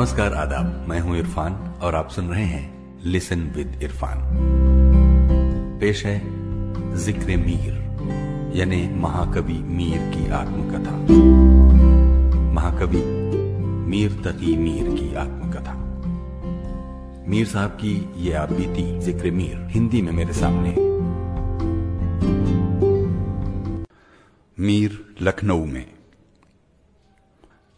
नमस्कार, आदाब। मैं हूँ इरफान और आप सुन रहे हैं लिसन विद इरफान। पेश है ज़िक्र मीर, यानी महाकवि मीर की आत्मकथा। महाकवि मीर तकी मीर की आत्मकथा। मीर साहब की ये आप बीती ज़िक्र मीर, हिंदी में मेरे सामने। मीर लखनऊ में।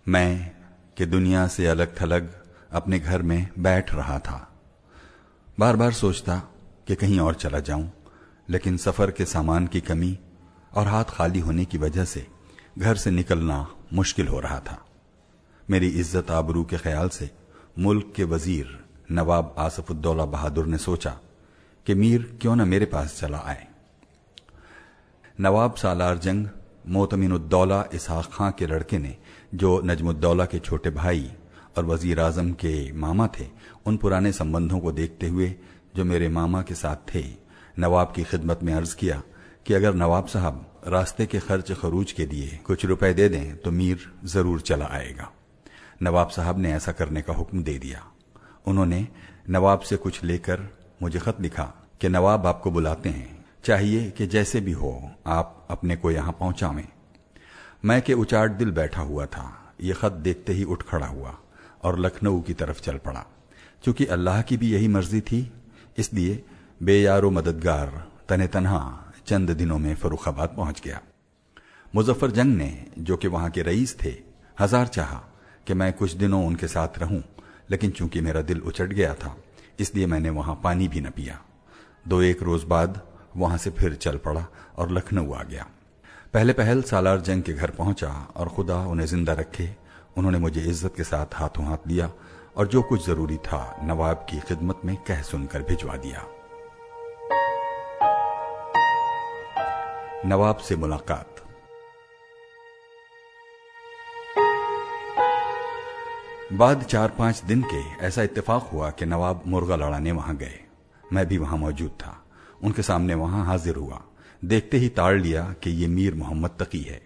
मैं कि दुनिया से अलग थलग अपने घर में बैठ रहा था। बार बार सोचता कि कहीं और चला जाऊँ, लेकिन सफ़र के सामान की कमी और हाथ खाली होने की वजह से घर से निकलना मुश्किल हो रहा था। मेरी इज़्ज़त आबरू के ख्याल से मुल्क के वज़ीर नवाब आसफुद्दौला बहादुर ने सोचा कि मीर क्यों न मेरे पास चला आए। नवाब सालार जंग मोतमिनुद्दौला इसहाक खां के लड़के ने, जो नजमुद्दौला के छोटे भाई और वज़ीर आज़म के मामा थे, उन पुराने संबंधों को देखते हुए, जो मेरे मामा के साथ थे, नवाब की खिदमत में अर्ज़ किया कि अगर नवाब साहब रास्ते के खर्च खरूज के लिए कुछ रुपए दे दें तो मीर ज़रूर चला आएगा। नवाब साहब ने ऐसा करने का हुक्म दे दिया। उन्होंने नवाब से कुछ लेकर मुझे खत लिखा कि नवाब आपको बुलाते हैं। चाहिए कि जैसे भी हो, आप अपने को यहाँ पहुंचावें। मैं के उचाट दिल बैठा हुआ था। ये खत देखते ही उठ खड़ा हुआ और लखनऊ की तरफ़ चल पड़ा। क्योंकि अल्लाह की भी यही मर्ज़ी थी, इसलिए बेयारो मददगार तने तनहा चंद दिनों में फरुखाबाद पहुँच गया। मुजफ्फर जंग ने, जो कि वहाँ के रईस थे, हज़ार चाहा कि मैं कुछ दिनों उनके साथ रहूँ, लेकिन चूँकि मेरा दिल उचट गया था, इसलिए मैंने वहाँ पानी भी न पिया। दो एक रोज बाद वहाँ से फिर चल पड़ा और लखनऊ आ गया। पहले पहल सालार जंग के घर पहुँचा और खुदा उन्हें ज़िंदा रखे। उन्होंने मुझे इज़्ज़त के साथ हाथों हाथ दिया और जो कुछ ज़रूरी था नवाब की खिदमत में कह सुनकर भिजवा दिया। नवाब से मुलाकात। बाद चार पाँच दिन के ऐसा इत्तेफाक हुआ कि नवाब मुर्गा लड़ाने वहाँ गए। मैं भी वहाँ मौजूद था। उनके सामने वहाँ हाजिर हुआ। देखते ही ताड़ लिया कि ये मीर मोहम्मद तकी है।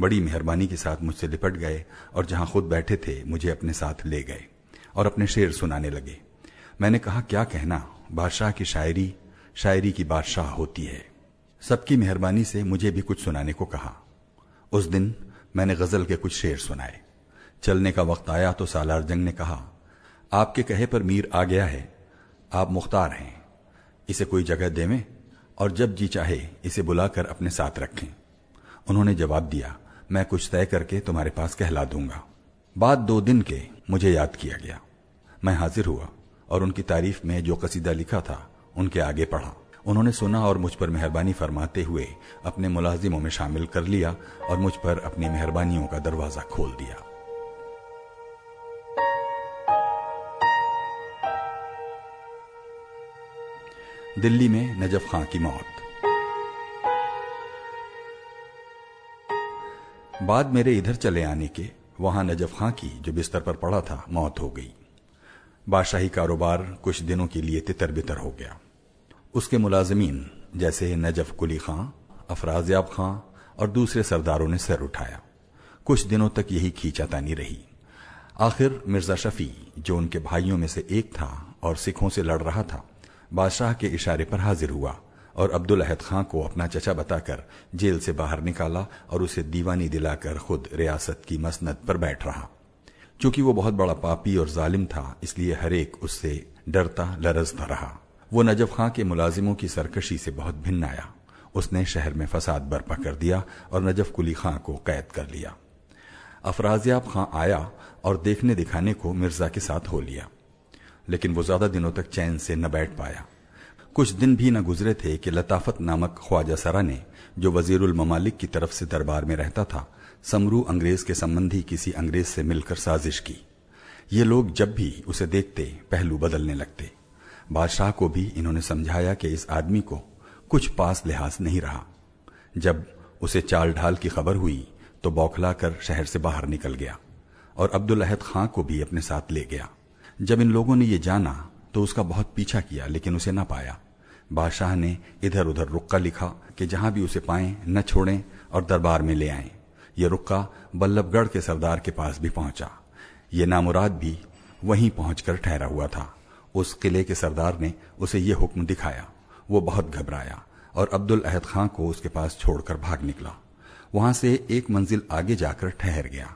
बड़ी मेहरबानी के साथ मुझसे लिपट गए और जहाँ खुद बैठे थे, मुझे अपने साथ ले गए और अपने शेर सुनाने लगे। मैंने कहा, क्या कहना? बादशाह की शायरी शायरी की बादशाह होती है। सबकी मेहरबानी से मुझे भी कुछ सुनाने को कहा। उस दिन मैंने गज़ल के कुछ शेर सुनाए। चलने का वक्त आया तो सालार जंग ने कहा, आपके कहे पर मीर आ गया है। आप मुख्तार हैं। इसे कोई जगह देवें और जब जी चाहे इसे बुलाकर अपने साथ रखें। उन्होंने जवाब दिया, मैं कुछ तय करके तुम्हारे पास कहला दूँगा। बाद दो दिन के मुझे याद किया गया। मैं हाजिर हुआ और उनकी तारीफ़ में जो कसीदा लिखा था, उनके आगे पढ़ा। उन्होंने सुना और मुझ पर मेहरबानी फरमाते हुए अपने मुलाजिमों में शामिल कर लिया और मुझ पर अपनी मेहरबानियों का दरवाज़ा खोल दिया। दिल्ली में नजफ खां की मौत। बाद मेरे इधर चले आने के, वहाँ नजफ खां की जो बिस्तर पर पड़ा था, मौत हो गई। बादशाही कारोबार कुछ दिनों के लिए तितर बितर हो गया। उसके मुलाजमीन, जैसे नजफ कुली खां, अफराजयाब खां और दूसरे सरदारों ने सर उठाया। कुछ दिनों तक यही खींचातानी रही। आखिर मिर्ज़ा शफी, जो उनके भाइयों में से एक था और सिखों से लड़ रहा था बादशाह के इशारे पर हाजिर हुआ और अब्दुल अहद खां को अपना चचा बताकर जेल से बाहर निकाला और उसे दीवानी दिलाकर खुद रियासत की मसनत पर बैठ रहा। चूँकि वो बहुत बड़ा पापी और जालिम था, इसलिए हरेक उससे डरता लरजता रहा। वो नजफ खां के मुलाजिमों की सरकशी से बहुत भिन्न आया। उसने शहर में फसाद बर्पा कर दिया और नजफ कुली खां को कैद कर लिया। अफराजियाब खां आया और देखने दिखाने को मिर्ज़ा के साथ हो लिया। लेकिन वो ज़्यादा दिनों तक चैन से न बैठ पाया। कुछ दिन भी न गुजरे थे कि लताफत नामक ख्वाजा सरा ने जो वजीरुल ममालिक की तरफ़ से दरबार में रहता था, समरू अंग्रेज़ के संबंधी किसी अंग्रेज़ से मिलकर साजिश की। ये लोग जब भी उसे देखते, पहलू बदलने लगते। बादशाह को भी इन्होंने समझाया कि इस आदमी को कुछ पास लिहाज नहीं रहा। जब उसे चाल ढाल की खबर हुई तो बौखला कर शहर से बाहर निकल गया और अब्दुल अहद खां को भी अपने साथ ले गया। जब इन लोगों ने ये जाना तो उसका बहुत पीछा किया, लेकिन उसे ना पाया। बादशाह ने इधर उधर रुक्का लिखा कि जहाँ भी उसे पाएँ, न छोड़ें और दरबार में ले आएँ। यह रुक्का बल्लभगढ़ के सरदार के पास भी पहुँचा। ये नामुराद भी वहीं पहुंचकर ठहरा हुआ था। उस किले के सरदार ने उसे ये हुक्म दिखाया। वो बहुत घबराया और अब्दुल अहद खां को उसके पास छोड़कर भाग निकला। वहाँ से एक मंजिल आगे जाकर ठहर गया।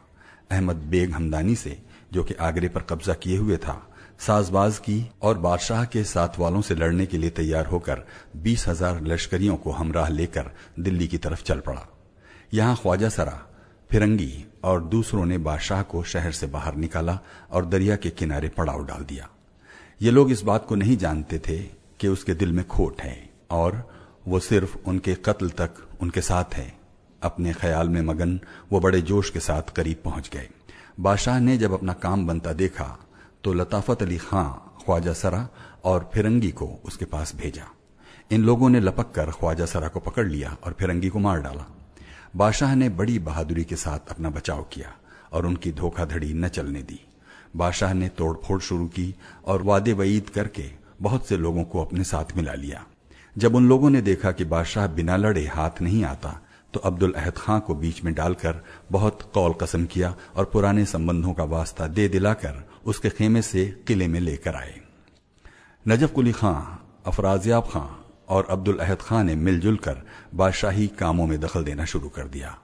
अहमद बेग हमदानी से जो कि आगरे पर कब्जा किए हुए था, साजबाज की और बादशाह के साथ वालों से लड़ने के लिए तैयार होकर बीस हज़ार लश्करियों को हमराह लेकर दिल्ली की तरफ़ चल पड़ा। यहाँ ख्वाजा सरा फिरंगी और दूसरों ने बादशाह को शहर से बाहर निकाला और दरिया के किनारे पड़ाव डाल दिया। ये लोग इस बात को नहीं जानते थे कि उसके दिल में खोट है और वो सिर्फ़ उनके कत्ल तक उनके साथ है। अपने ख्याल में मगन वो बड़े जोश के साथ करीब पहुँच गए। बादशाह ने जब अपना काम बनता देखा तो लताफत अली खां ख्वाजा सरा और फिरंगी को उसके पास भेजा। इन लोगों ने लपक कर ख्वाजा सरा को पकड़ लिया और फिरंगी को मार डाला। बादशाह ने बड़ी बहादुरी के साथ अपना बचाव किया और उनकी धोखाधड़ी न चलने दी। बादशाह ने तोड़फोड़ शुरू की और वादे वईद करके बहुत से लोगों को अपने साथ मिला लिया। जब उन लोगों ने देखा कि बादशाह बिना लड़े हाथ नहीं आता तो अब्दुल अहद खां को बीच में डालकर बहुत कौल कसम किया और पुराने संबंधों का वास्ता दे दिलाकर उसके खेमे से किले में लेकर आए। नजफ कुली खां, अफराजियाब खां और अब्दुल अहद खां ने मिलजुल कर बादशाही कामों में दखल देना शुरू कर दिया।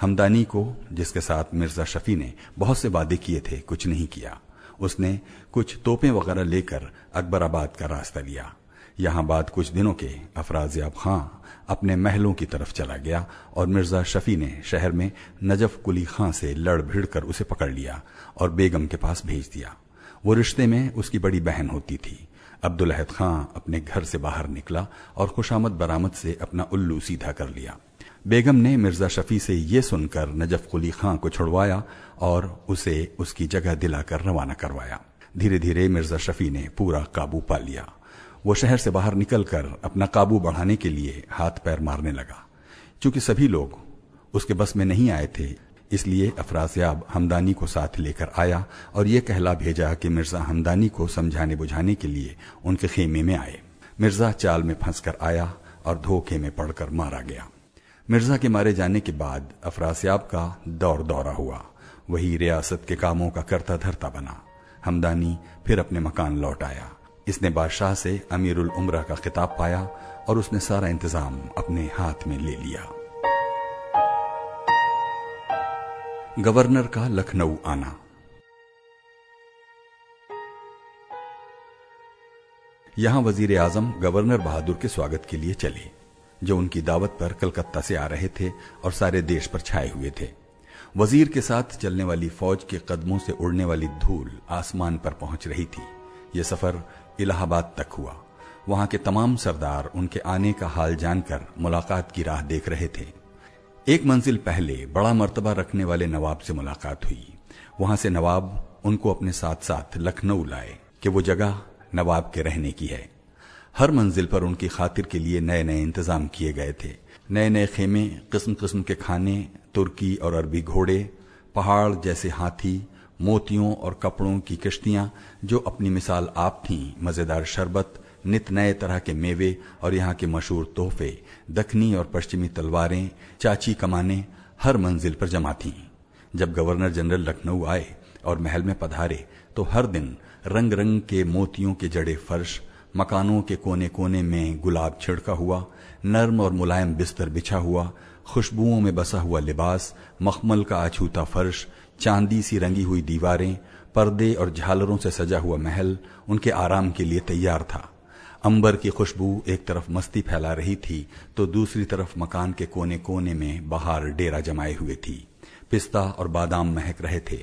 हमदानी को, जिसके साथ मिर्ज़ा शफी ने बहुत से वादे किए थे, कुछ नहीं किया। उसने कुछ तोपें वगैरह लेकर अकबराबाद का रास्ता लिया। यहाँ बाद कुछ दिनों के अफराजियाब खां अपने महलों की तरफ़ चला गया और मिर्ज़ा शफी ने शहर में नजफ कुली खां से लड़ भिड़ कर उसे पकड़ लिया और बेगम के पास भेज दिया। वो रिश्ते में उसकी बड़ी बहन होती थी। अब्दुल अहद खां अपने घर से बाहर निकला और खुशामद बरामद से अपना उल्लू सीधा कर लिया। बेगम ने मिर्ज़ा शफी से ये सुनकर नजफ कुली खां को छुड़वाया और उसे उसकी जगह दिलाकर रवाना करवाया। धीरे धीरे मिर्ज़ा शफी ने पूरा काबू पा लिया। वो शहर से बाहर निकलकर अपना काबू बढ़ाने के लिए हाथ पैर मारने लगा। क्योंकि सभी लोग उसके बस में नहीं आए थे, इसलिए अफरासियाब हमदानी को साथ लेकर आया और ये कहला भेजा कि मिर्ज़ा हमदानी को समझाने बुझाने के लिए उनके खेमे में आए। मिर्ज़ा चाल में फंसकर आया और धोखे में पड़कर मारा गया। मिर्ज़ा के मारे जाने के बाद अफरासियाब का दौर दौरा हुआ। वही रियासत के कामों का करता धरता बना। हमदानी फिर अपने मकान लौट आया। इसने बादशाह से अमीरुल उमरा का खिताब पाया और उसने सारा इंतज़ाम अपने हाथ में ले लिया। गवर्नर का लखनऊ आना। यहाँ वज़ीर आज़म गवर्नर बहादुर के स्वागत के लिए चले, जो उनकी दावत पर कलकत्ता से आ रहे थे और सारे देश पर छाए हुए थे। वज़ीर के साथ चलने वाली फौज के कदमों से उड़ने वाली धूल आसमान पर पहुँच रही थी। यह सफ़र इलाहाबाद तक हुआ। वहाँ के तमाम सरदार उनके आने का हाल जानकर मुलाकात की राह देख रहे थे। एक मंजिल पहले बड़ा मर्तबा रखने वाले नवाब से मुलाकात हुई। वहाँ से नवाब उनको अपने साथ साथ लखनऊ लाए कि वो जगह नवाब के रहने की है। हर मंजिल पर उनकी खातिर के लिए नए नए इंतज़ाम किए गए थे। नए नए खेमे किस्म किस्म के खाने, तुर्की और अरबी घोड़े, पहाड़ जैसे हाथी मोतियों और कपड़ों की किश्तियाँ, जो अपनी मिसाल आप थीं, मज़ेदार शरबत, नित नए तरह के मेवे और यहाँ के मशहूर तोहफे, दखनी और पश्चिमी तलवारें, चाची कमाने, हर मंजिल पर जमा थीं। जब गवर्नर जनरल लखनऊ आए और महल में पधारे तो हर दिन रंग रंग के मोतियों के जड़े फर्श, मकानों के कोने कोने में गुलाब छिड़का हुआ, नर्म और मुलायम बिस्तर बिछा हुआ, खुशबुओं में बसा हुआ लिबास, मखमल का अछूता फर्श चांदी सी रंगी हुई दीवारें, पर्दे और झालरों से सजा हुआ महल उनके आराम के लिए तैयार था। अंबर की खुशबू एक तरफ़ मस्ती फैला रही थी तो दूसरी तरफ़ मकान के कोने कोने में बाहर डेरा जमाए हुए थी। पिस्ता और बादाम महक रहे थे।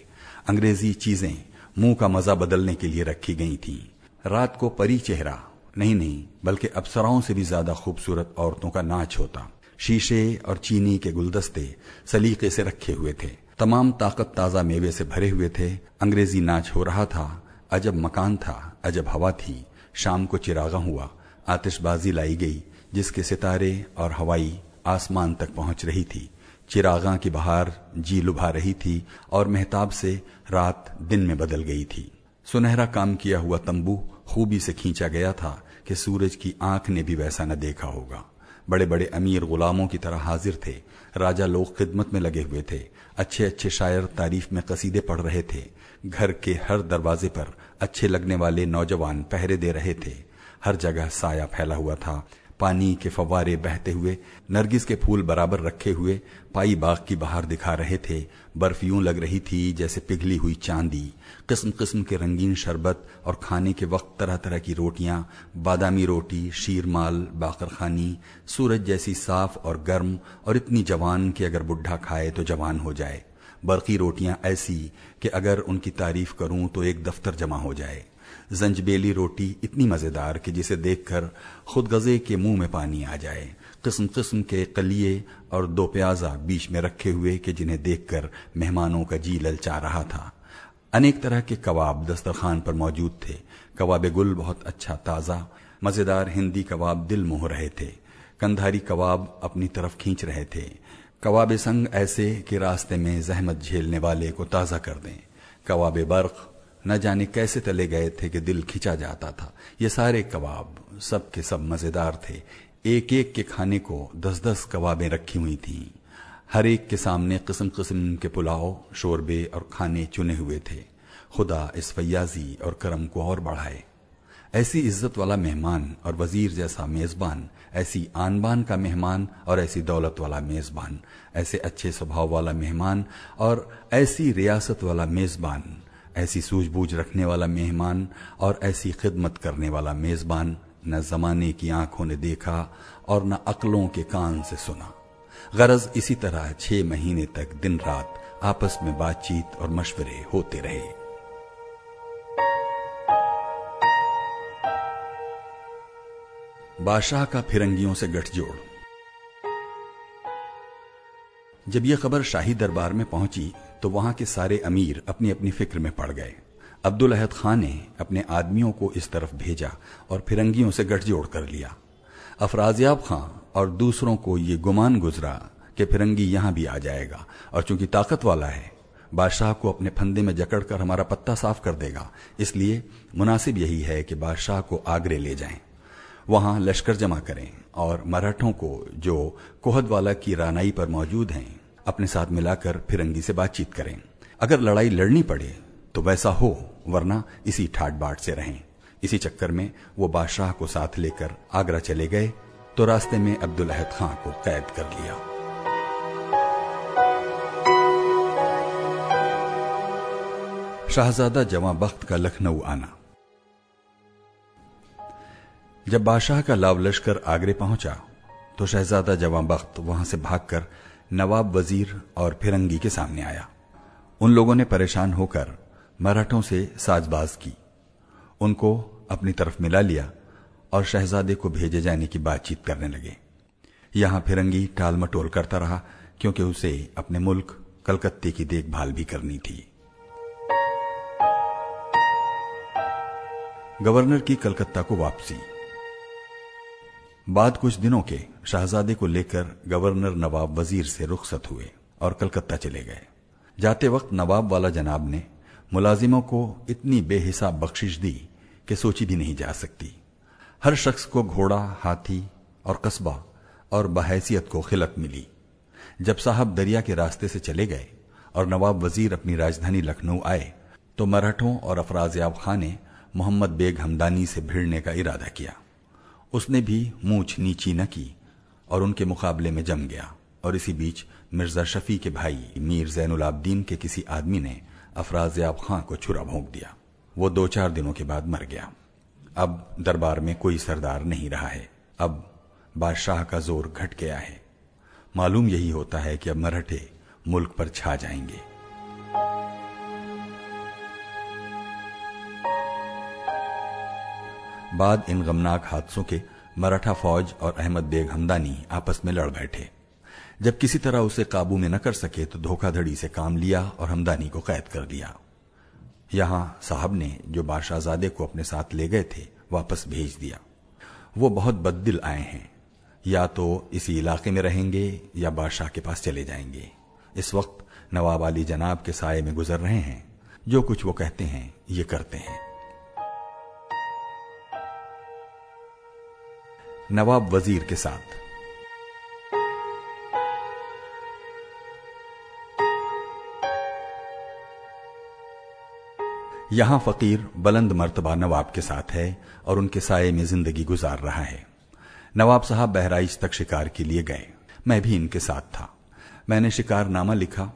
अंग्रेज़ी चीज़ें मुँह का मज़ा बदलने के लिए रखी गई थी। रात को परी चेहरा, नहीं नहीं, बल्कि अप्सराओं से भी ज़्यादा खूबसूरत औरतों का नाच होता। शीशे और चीनी के गुलदस्ते सलीके से रखे हुए थे। तमाम ताकत ताज़ा मेवे से भरे हुए थे। अंग्रेज़ी नाच हो रहा था। अजब मकान था, अजब हवा थी। शाम को चिरागा हुआ, आतिशबाजी लाई गई, जिसके सितारे और हवाई आसमान तक पहुँच रही थी। चिरागा की बहार जी लुभा रही थी और मेहताब से रात दिन में बदल गई थी। सुनहरा काम किया हुआ तंबू खूबी से खींचा गया था कि सूरज की आँख ने भी वैसा न देखा होगा। बड़े बड़े अमीर गुलामों की तरह हाजिर थे। राजा लोग खिदमत में लगे हुए थे। अच्छे अच्छे शायर तारीफ़ में कसीदे पढ़ रहे थे। घर के हर दरवाजे पर अच्छे लगने वाले नौजवान पहरे दे रहे थे। हर जगह साया फैला हुआ था। पानी के फवारे बहते हुए, नरगिस के फूल बराबर रखे हुए पाई बाग की बाहर दिखा रहे थे। बर्फ़ यूँ लग रही थी जैसे पिघली हुई चांदी। किस्म किस्म के रंगीन शरबत और खाने के वक्त तरह तरह की रोटियाँ, बादामी रोटी, शीरमाल बाकर खानी सूरज जैसी साफ़ और गर्म और इतनी जवान कि अगर बुढ़ा खाए तो जवान हो जाए। बरकी रोटियाँ ऐसी कि अगर उनकी तारीफ़ करूँ तो एक दफ्तर जमा हो जाए। जंजबेली रोटी इतनी मज़ेदार कि जिसे देखकर खुद गजे के मुँह में पानी आ जाए। किस्म किस्म के कलिए और दो प्याजा बीच में रखे हुए कि जिन्हें देखकर मेहमानों का जी ललचा रहा था। अनेक तरह के कबाब दस्तरखान पर मौजूद थे। कबाब गुल बहुत अच्छा ताज़ा, मज़ेदार हिंदी कबाब दिल मोह रहे थे। कंधारी कबाब अपनी तरफ़ खींच रहे थे। कबाब संग ऐसे कि रास्ते में जहमत झेलने वाले को ताज़ा कर दें। कबाब बर्क न जाने कैसे तले गए थे कि दिल खिंचा जाता था। ये सारे कबाब सब के सब मज़ेदार थे। एक एक के खाने को दस दस कबाबें रखी हुई थीं। हर एक के सामने किस्म किस्म के पुलाव, शोरबे और खाने चुने हुए थे। खुदा इस फैयाजी और करम को और बढ़ाए। ऐसी इज़्ज़त वाला मेहमान और वज़ीर जैसा मेजबान, ऐसी आनबान का मेहमान और ऐसी दौलत वाला मेजबान, ऐसे अच्छे स्वभाव वाला मेहमान और ऐसी रियासत वाला मेजबान ऐसी सूझबूझ रखने वाला मेहमान और ऐसी खिदमत करने वाला मेजबान न जमाने की आँखों ने देखा और न अकलों के कान से सुना। गरज इसी तरह छह महीने तक दिन रात आपस में बातचीत और मशवरे होते रहे। बादशाह का फिरंगियों से गठजोड़। जब यह खबर शाही दरबार में पहुँची तो वहाँ के सारे अमीर अपनी अपनी फ़िक्र में पड़ गए। अब्दुल अहद खान ने अपने आदमियों को इस तरफ़ भेजा और फिरंगियों से गठजोड़ कर लिया। अफराजियाब खां और दूसरों को ये गुमान गुजरा कि फिरंगी यहाँ भी आ जाएगा और चूँकि ताकत वाला है, बादशाह को अपने फंदे में जकड़कर हमारा पत्ता साफ़ कर देगा। इसलिए मुनासिब यही है कि बादशाह को आगरे ले जाएँ। वहाँ लश्कर जमा करें और मराठों को जो कोहदवाला की रानाई पर मौजूद हैं अपने साथ मिलाकर फिरंगी से बातचीत करें। अगर लड़ाई लड़नी पड़े तो वैसा हो, वरना इसी ठाट बाट से रहें। इसी चक्कर में वो बादशाह को साथ लेकर आगरा चले गए तो रास्ते में अब्दुल अहद खां को कैद कर लिया। शाहजादा जवा बख्त का लखनऊ आना। जब बादशाह का लाव लश्कर आगरे पहुँचा तो शहजादा जवां बख्त वहाँ से भागकर नवाब वज़ीर और फिरंगी के सामने आया। उन लोगों ने परेशान होकर मराठों से साजबाज की। उनको अपनी तरफ़ मिला लिया और शहजादे को भेजे जाने की बातचीत करने लगे। यहाँ फिरंगी टाल मटोल करता रहा, क्योंकि उसे अपने मुल्क, कलकत्ते की देखभाल भी करनी थी। गवर्नर की कलकत्ता को वापसी। बाद कुछ दिनों के शहजादे को लेकर गवर्नर नवाब वज़ीर से रुखसत हुए और कलकत्ता चले गए। जाते वक्त नवाब वाला जनाब ने मुलाजिमों को इतनी बेहिसाब बख्शिश दी कि सोची भी नहीं जा सकती। हर शख्स को घोड़ा, हाथी और कस्बा और बहैसियत को खिलत मिली। जब साहब दरिया के रास्ते से चले गए और नवाब वज़ीर अपनी राजधानी लखनऊ आए तो मराठों और अफराजयाब खान ने मोहम्मद बेग हमदानी से भिड़ने का इरादा किया। उसने भी मूछ नीची न की और उनके मुकाबले में जम गया। और इसी बीच मिर्ज़ा शफी के भाई मीर जैनुलाब्दीन के किसी आदमी ने अफराजयाब खां को छुरा भोंक दिया। वो दो चार दिनों के बाद मर गया। अब दरबार में कोई सरदार नहीं रहा है। अब बादशाह का ज़ोर घट गया है। मालूम यही होता है कि अब मराठे मुल्क पर छा जाएँगे। बाद इन गमनाक हादसों के मराठा फौज और अहमद बेग हमदानी आपस में लड़ बैठे। जब किसी तरह उसे काबू में न कर सके तो धोखाधड़ी से काम लिया और हमदानी को कैद कर दिया। यहाँ साहब ने जो बादशाहजादे को अपने साथ ले गए थे, वापस भेज दिया। वो बहुत बददिल आए हैं। या तो इसी इलाके में रहेंगे या बादशाह के पास चले जाएँगे। इस वक्त नवाब अली जनाब के साय में गुजर रहे हैं। जो कुछ वो कहते हैं, ये करते हैं। नवाब वज़ीर के साथ। यहाँ फकीर बुलंद मर्तबा नवाब के साथ है और उनके साय में ज़िंदगी गुजार रहा है। नवाब साहब बहराइच तक शिकार के लिए गए। मैं भी इनके साथ था। मैंने शिकार नामा लिखा।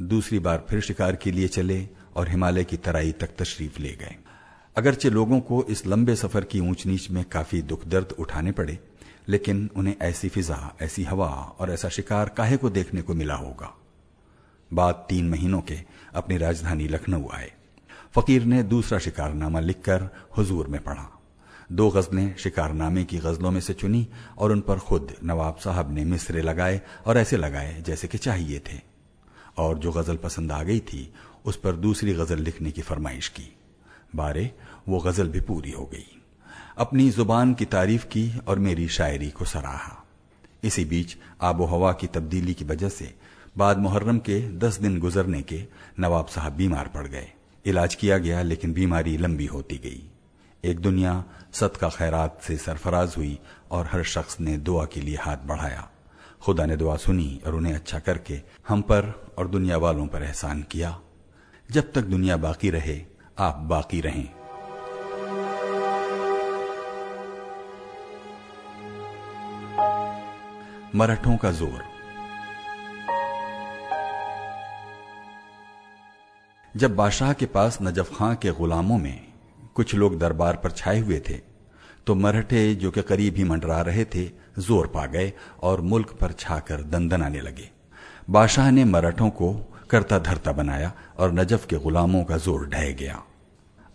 दूसरी बार फिर शिकार के लिए चले और हिमालय की तराई तक तशरीफ़ ले गए। अगरचे लोगों को इस लंबे सफ़र की ऊंच नीच में काफ़ी दुख दर्द उठाने पड़े, लेकिन उन्हें ऐसी फिजा, ऐसी हवा और ऐसा शिकार काहे को देखने को मिला होगा? बाद तीन महीनों के अपनी राजधानी लखनऊ आए। फकीर ने दूसरा शिकारनामा लिखकर हुजूर में पढ़ा। दो गजलें शिकारनामे की गजलों में से चुनी और उन पर खुद नवाब साहब ने मिसरे लगाए और ऐसे लगाए जैसे कि चाहिए थे। और जो गज़ल पसंद आ गई थी, उस पर दूसरी गज़ल लिखने की फरमाइश की। बारे, वो गज़ल भी पूरी हो गई। अपनी ज़ुबान की तारीफ़ की और मेरी शायरी को सराहा। इसी बीच आबो हवा की तब्दीली की वजह से बाद मुहर्रम के दस दिन गुजरने के नवाब साहब बीमार पड़ गए। इलाज किया गया, लेकिन बीमारी लंबी होती गई। एक दुनिया सदका खैरात से सरफराज हुई और हर शख्स ने दुआ के लिए हाथ बढ़ाया। खुदा ने दुआ सुनी और उन्हें अच्छा करके हम पर और दुनिया वालों पर एहसान किया। जब तक दुनिया बाकी रहे आप बाकी रहें। मराठों का ज़ोर। जब बादशाह के पास नजफ खां के गुलामों में कुछ लोग दरबार पर छाए हुए थे तो मराठे जो कि करीब ही मंडरा रहे थे, ज़ोर पा गए और मुल्क पर छाकर दंदनाने लगे। बादशाह ने मराठों को करता धरता बनाया और नजफ के गुलामों का ज़ोर ढह गया।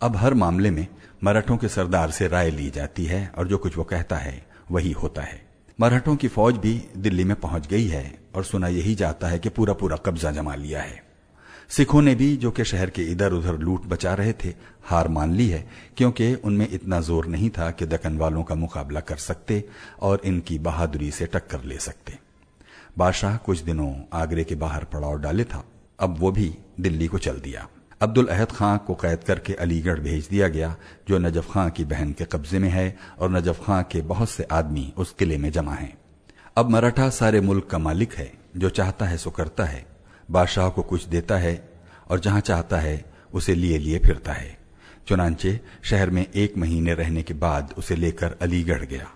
अब हर मामले में मराठों के सरदार से राय ली जाती है और जो कुछ वो कहता है, वही होता है। मराठों की फौज भी दिल्ली में पहुँच गई है और सुना यही जाता है कि पूरा पूरा कब्जा जमा लिया है। सिखों ने भी, जो कि शहर के इधर उधर लूट बचा रहे थे, हार मान ली है, क्योंकि उनमें इतना ज़ोर नहीं था कि दकन वालों का मुकाबला कर सकते और इनकी बहादुरी से टक्कर ले सकते। बादशाह कुछ दिनों आगरे के बाहर पड़ाव डाले था। अब वो भी दिल्ली को चल दिया। अब्दुल अहद खां को कैद करके अलीगढ़ भेज दिया गया, जो नजफ खां की बहन के कब्जे में है और नजफ खां के बहुत से आदमी उस किले में जमा हैं। अब मराठा सारे मुल्क का मालिक है, जो चाहता है सो करता है, बादशाह को कुछ देता है और जहाँ चाहता है, उसे लिए लिए फिरता है। चुनाचे शहर में एक महीने रहने के बाद उसे लेकर अलीगढ़ गया।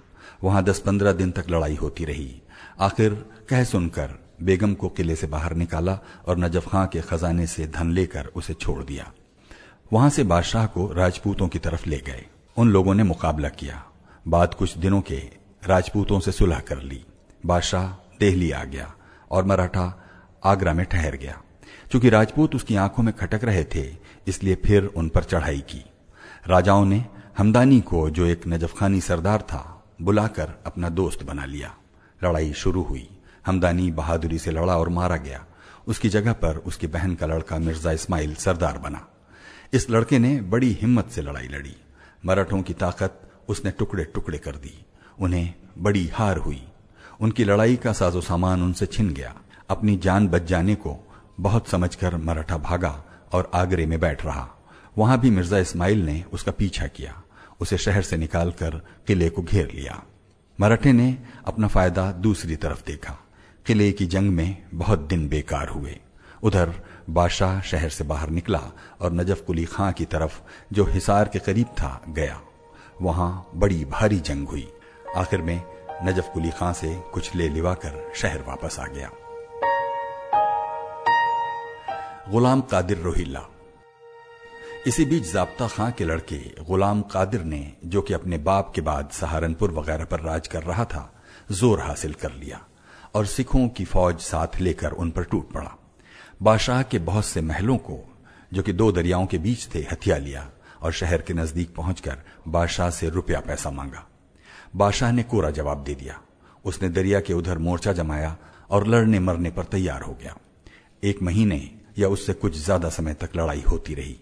वहाँ दस पंद्रह दिन तक लड़ाई होती रही। आखिर कह सुनकर बेगम को किले से बाहर निकाला और नजफ खां के खजाने से धन लेकर उसे छोड़ दिया। वहाँ से बादशाह को राजपूतों की तरफ़ ले गए। उन लोगों ने मुकाबला किया। बाद कुछ दिनों के राजपूतों से सुलह कर ली। बादशाह देहली आ गया और मराठा आगरा में ठहर गया। चूँकि राजपूत उसकी आँखों में खटक रहे थे, इसलिए फिर उन पर चढ़ाई की। राजाओं ने हमदानी को, जो एक नजफ खानी सरदार था, बुलाकर अपना दोस्त बना लिया। लड़ाई शुरू हुई। हमदानी बहादुरी से लड़ा और मारा गया। उसकी जगह पर उसकी बहन का लड़का मिर्ज़ा इस्माइल सरदार बना। इस लड़के ने बड़ी हिम्मत से लड़ाई लड़ी। मराठों की ताकत उसने टुकड़े टुकड़े कर दी। उन्हें बड़ी हार हुई। उनकी लड़ाई का साजो सामान उनसे छिन गया। अपनी जान बच जाने को बहुत समझकर मराठा भागा और आगरे में बैठ रहा। वहाँ भी मिर्ज़ा इस्माइल ने उसका पीछा किया। उसे शहर से निकालकर किले को घेर लिया। मराठे ने अपना फ़ायदा दूसरी तरफ़ देखा। किले की जंग में बहुत दिन बेकार हुए। उधर बादशाह शहर से बाहर निकला और नजफ कुली खां की तरफ़, जो हिसार के करीब था, गया। वहाँ बड़ी भारी जंग हुई। आखिर में नजफ कुली खां से कुछ ले लिवा कर शहर वापस आ गया। गुलाम कादिर रोहिल्ला। इसी बीच जाब्ता खां के लड़के गुलाम कादिर ने, जो कि अपने बाप के बाद सहारनपुर वगैरह पर राज कर रहा था, ज़ोर हासिल कर लिया। और सिखों की फौज साथ लेकर उन पर टूट पड़ा। बादशाह के बहुत से महलों को, जो कि दो दरियाओं के बीच थे हथिया लिया और शहर के नज़दीक पहुंचकर बादशाह से रुपया पैसा मांगा। बादशाह ने कोरा जवाब दे दिया। उसने दरिया के उधर मोर्चा जमाया और लड़ने मरने पर तैयार हो गया। एक महीने या उससे कुछ ज़्यादा समय तक लड़ाई होती रही।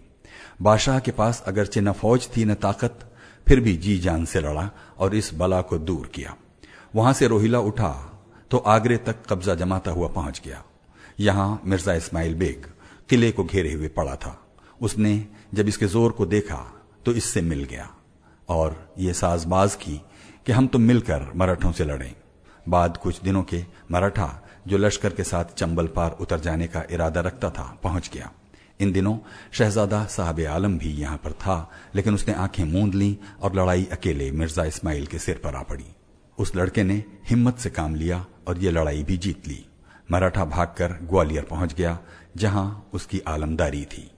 बादशाह के पास अगरचे न फौज थी, न ताकत, फिर भी जी जान से लड़ा और इस बला को दूर किया। वहाँ से रोहिला उठा तो आगरे तक कब्जा जमाता हुआ पहुँच गया। यहाँ मिर्ज़ा इस्माइल बेग किले को घेरे हुए पड़ा था। उसने जब इसके ज़ोर को देखा तो इससे मिल गया। और ये साजबाज की कि हम तो मिलकर मराठों से लड़ें। बाद कुछ दिनों के मराठा, जो लश्कर के साथ चंबल पार उतर जाने का इरादा रखता था, पहुँच गया। इन दिनों शहजादा साहब आलम भी यहाँ पर था, लेकिन उसने आँखें मूंद ली और लड़ाई अकेले मिर्ज़ा इस्माइल के सिर पर आ पड़ी। उस लड़के ने हिम्मत से काम लिया और ये लड़ाई भी जीत ली। मराठा भागकर ग्वालियर पहुँच गया, जहाँ उसकी आलमदारी थी।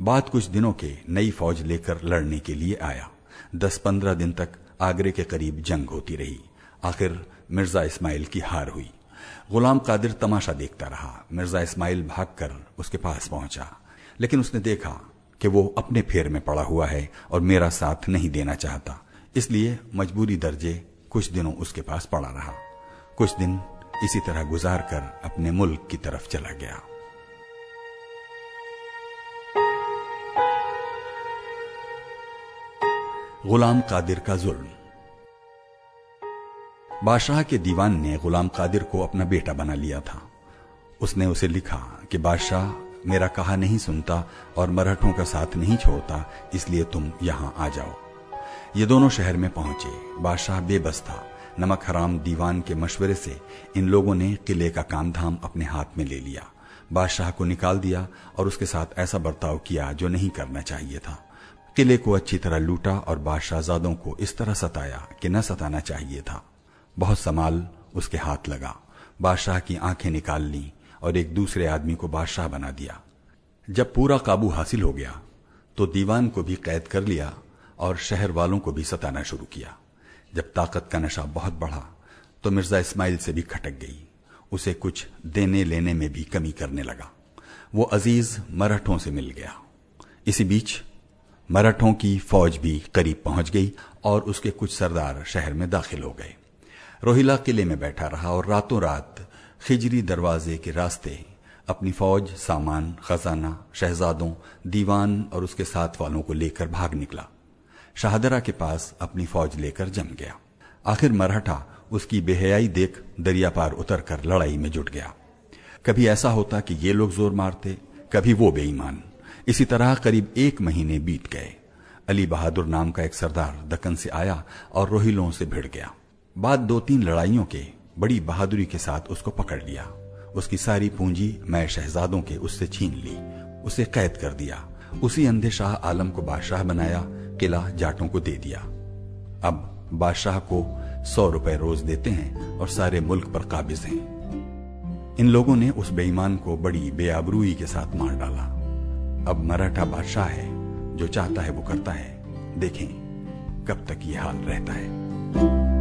बाद कुछ दिनों के नई फौज लेकर लड़ने के लिए आया। दस पंद्रह दिन तक आगरे के करीब जंग होती रही। आखिर मिर्ज़ा इस्माइल की हार हुई। गुलाम कादिर तमाशा देखता रहा। मिर्ज़ा इस्माइल भागकर उसके पास पहुँचा। लेकिन उसने देखा कि वो अपने फेर में पड़ा हुआ है और मेरा साथ नहीं देना चाहता। इसलिए मजबूरी दर्जे कुछ दिनों उसके पास पड़ा रहा। कुछ दिन इसी तरह गुजार कर अपने मुल्क की तरफ़ चला गया। गुलाम कादिर का जुल्म। बादशाह के दीवान ने गुलाम कादिर को अपना बेटा बना लिया था। उसने उसे लिखा कि, बादशाह, मेरा कहा नहीं सुनता और मराठों का साथ नहीं छोड़ता, इसलिए तुम यहाँ आ जाओ। ये दोनों शहर में पहुँचे। बादशाह बेबस था। नमक हराम दीवान के मशवरे से इन लोगों ने किले का काम धाम अपने हाथ में ले लिया। बादशाह को निकाल दिया और उसके साथ ऐसा बर्ताव किया जो नहीं करना चाहिए था। किले को अच्छी तरह लूटा और बादशाहजादों को इस तरह सताया कि न सताना चाहिए था। बहुत संभाल उसके हाथ लगा। बादशाह की आँखें निकाल ली और एक दूसरे आदमी को बादशाह बना दिया। जब पूरा काबू हासिल हो गया तो दीवान को भी कैद कर लिया और शहर वालों को भी सताना शुरू किया। जब ताकत का नशा बहुत बढ़ा तो मिर्ज़ा इस्माइल से भी खटक गई। उसे कुछ देने लेने में भी कमी करने लगा। वो अज़ीज़ मराठों से मिल गया। इसी बीच मराठों की फौज भी करीब पहुँच गई और उसके कुछ सरदार शहर में दाखिल हो गए। रोहिला किले में बैठा रहा और रातों रात खिजरी दरवाजे के रास्ते अपनी फौज, सामान, खजाना, शहजादों, दीवान और उसके साथ वालों को लेकर भाग निकला। शाहदरा के पास अपनी फौज लेकर जम गया। आखिर मराठा उसकी बेहयाई देख दरिया पार उतरकर लड़ाई में जुट गया। कभी ऐसा होता कि ये लोग ज़ोर मारते, कभी वो बेईमान। इसी तरह करीब एक महीने बीत गए। अली बहादुर नाम का एक सरदार दक्कन से आया और रोहिलों से भिड़ गया। बाद दो तीन लड़ाइयों के बड़ी बहादुरी के साथ उसको पकड़ लिया। उसकी सारी पूंजी मैं शहजादों के उससे छीन ली। उसे कैद कर दिया। उसी अंधे शाह आलम को बादशाह बनाया। किला जाटों को दे दिया। अब बादशाह को सौ रुपए रोज देते हैं और सारे मुल्क पर काबिज हैं। इन लोगों ने उस बेईमान को बड़ी बेआबरूई के साथ मार डाला। अब मराठा बादशाह है, जो चाहता है वो करता है। देखें, कब तक ये हाल रहता है।